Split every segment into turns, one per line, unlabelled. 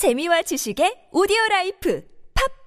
재미와 지식의 오디오 라이프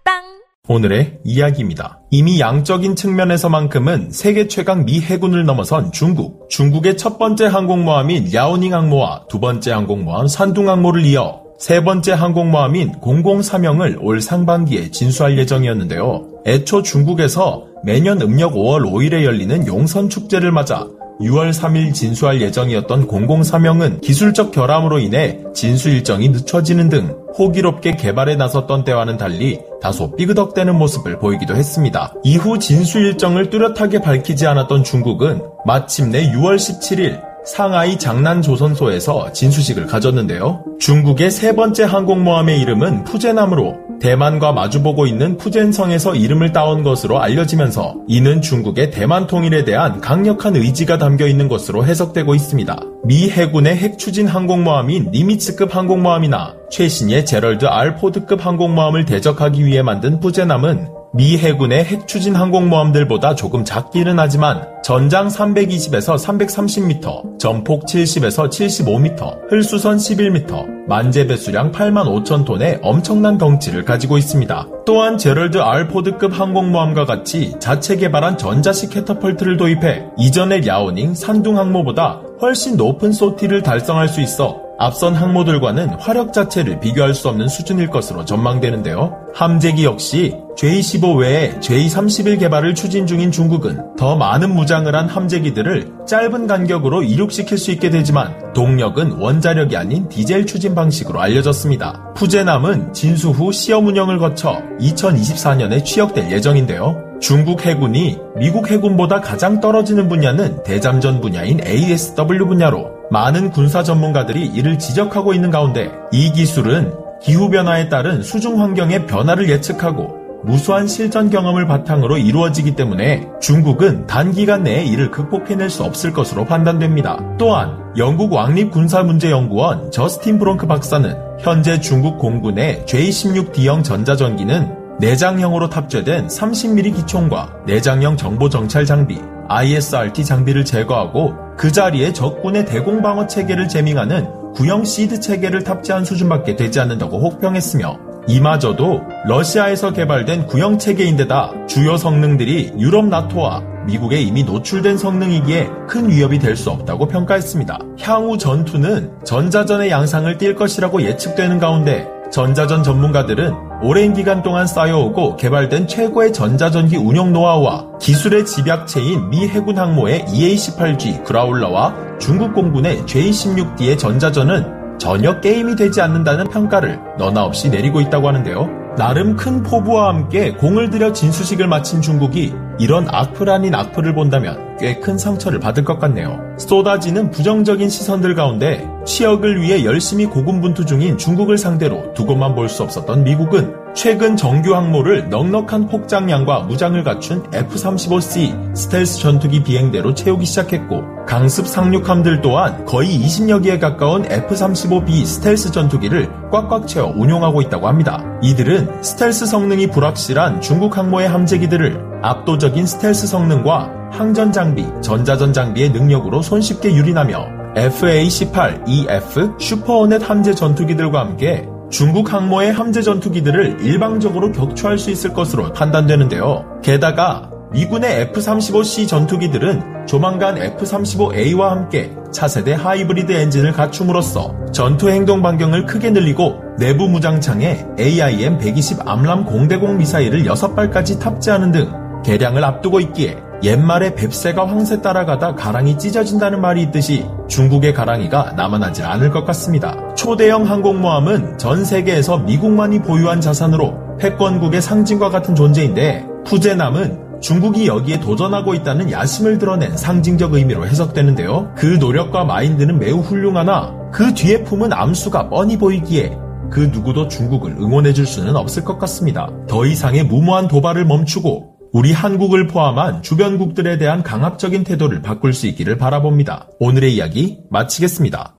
팟빵
오늘의 이야기입니다. 이미 양적인 측면에서만큼은 세계 최강 미 해군을 넘어선 중국. 중국의 첫 번째 항공모함인 랴오닝 항모와 두 번째 항공모함 산둥 항모를 이어 세 번째 항공모함인 003형을 올 상반기에 진수할 예정이었는데요. 애초 중국에서 매년 음력 5월 5일에 열리는 용선 축제를 맞아 6월 3일 진수할 예정이었던 003형은 기술적 결함으로 인해 진수 일정이 늦춰지는 등 호기롭게 개발에 나섰던 때와는 달리 다소 삐그덕대는 모습을 보이기도 했습니다. 이후 진수 일정을 뚜렷하게 밝히지 않았던 중국은 마침내 6월 17일 상하이 장난조선소에서 진수식을 가졌는데요. 중국의 세 번째 항공모함의 이름은 푸젠함으로 대만과 마주보고 있는 푸젠성에서 이름을 따온 것으로 알려지면서 이는 중국의 대만 통일에 대한 강력한 의지가 담겨 있는 것으로 해석되고 있습니다. 미 해군의 핵 추진 항공모함인 니미츠급 항공모함이나 최신의 제럴드 R 포드급 항공모함을 대적하기 위해 만든 푸젠함은 미 해군의 핵 추진 항공모함들보다 조금 작기는 하지만 전장 320에서 330m, 전폭 70에서 75m, 흘수선 11m, 만재 배 수량 8만 5천 톤의 엄청난 덩치를 가지고 있습니다. 또한 제럴드 알포드급 항공모함과 같이 자체 개발한 전자식 캐터펄트를 도입해 이전의 야오닝 산둥 항모보다 훨씬 높은 소티를 달성할 수 있어 앞선 항모들과는 화력 자체를 비교할 수 없는 수준일 것으로 전망되는데요. 함재기 역시 J-15 외에 J-31 개발을 추진 중인 중국은 더 많은 무장을 한 함재기들을 짧은 간격으로 이륙시킬 수 있게 되지만 동력은 원자력이 아닌 디젤 추진 방식으로 알려졌습니다. 푸제남은 진수 후 시험 운영을 거쳐 2024년에 취역될 예정인데요. 중국 해군이 미국 해군보다 가장 떨어지는 분야는 대잠전 분야인 ASW 분야로 많은 군사 전문가들이 이를 지적하고 있는 가운데 이 기술은 기후변화에 따른 수중 환경의 변화를 예측하고 무수한 실전 경험을 바탕으로 이루어지기 때문에 중국은 단기간 내에 이를 극복해낼 수 없을 것으로 판단됩니다. 또한 영국 왕립군사문제연구원 저스틴 브롱크 박사는 현재 중국 공군의 J-16D형 전자전기는 내장형으로 탑재된 30mm 기총과 내장형 정보 정찰 장비, ISRT 장비를 제거하고 그 자리에 적군의 대공방어 체계를 재밍하는 구형 시드 체계를 탑재한 수준밖에 되지 않는다고 혹평했으며 이마저도 러시아에서 개발된 구형 체계인데다 주요 성능들이 유럽 나토와 미국에 이미 노출된 성능이기에 큰 위협이 될 수 없다고 평가했습니다. 향후 전투는 전자전의 양상을 띌 것이라고 예측되는 가운데 전자전 전문가들은 오랜 기간 동안 쌓여오고 개발된 최고의 전자전기 운영 노하우와 기술의 집약체인 미 해군 항모의 EA-18G 그라울러와 중국 공군의 J-16D의 전자전은 전혀 게임이 되지 않는다는 평가를 너나 없이 내리고 있다고 하는데요. 나름 큰 포부와 함께 공을 들여 진수식을 마친 중국이 이런 악플 아닌 악플을 본다면 꽤 큰 상처를 받을 것 같네요. 쏟아지는 부정적인 시선들 가운데 취역을 위해 열심히 고군분투 중인 중국을 상대로 두고만 볼 수 없었던 미국은 최근 정규 항모를 넉넉한 폭장량과 무장을 갖춘 F-35C 스텔스 전투기 비행대로 채우기 시작했고 강습 상륙함들 또한 거의 20여 기에 가까운 F-35B 스텔스 전투기를 꽉꽉 채워 운용하고 있다고 합니다. 이들은 스텔스 성능이 불확실한 중국 항모의 함재기들을 압도적인 스텔스 성능과 항전 장비, 전자전 장비의 능력으로 손쉽게 유린하며 FA-18EF 슈퍼호넷 함재 전투기들과 함께 중국 항모의 함재 전투기들을 일방적으로 격추할 수 있을 것으로 판단되는데요. 게다가 미군의 F-35C 전투기들은 조만간 F-35A와 함께 차세대 하이브리드 엔진을 갖춤으로써 전투 행동 반경을 크게 늘리고 내부 무장창에 AIM-120 암람 공대공 미사일을 6발까지 탑재하는 등 개량을 앞두고 있기에 옛말에 뱁새가 황새 따라가다 가랑이 찢어진다는 말이 있듯이 중국의 가랑이가 남아나지 않을 것 같습니다. 초대형 항공모함은 전 세계에서 미국만이 보유한 자산으로 패권국의 상징과 같은 존재인데 푸제남은 중국이 여기에 도전하고 있다는 야심을 드러낸 상징적 의미로 해석되는데요. 그 노력과 마인드는 매우 훌륭하나 그 뒤에 품은 암수가 뻔히 보이기에 그 누구도 중국을 응원해줄 수는 없을 것 같습니다. 더 이상의 무모한 도발을 멈추고 우리 한국을 포함한 주변국들에 대한 강압적인 태도를 바꿀 수 있기를 바라봅니다. 오늘의 이야기 마치겠습니다.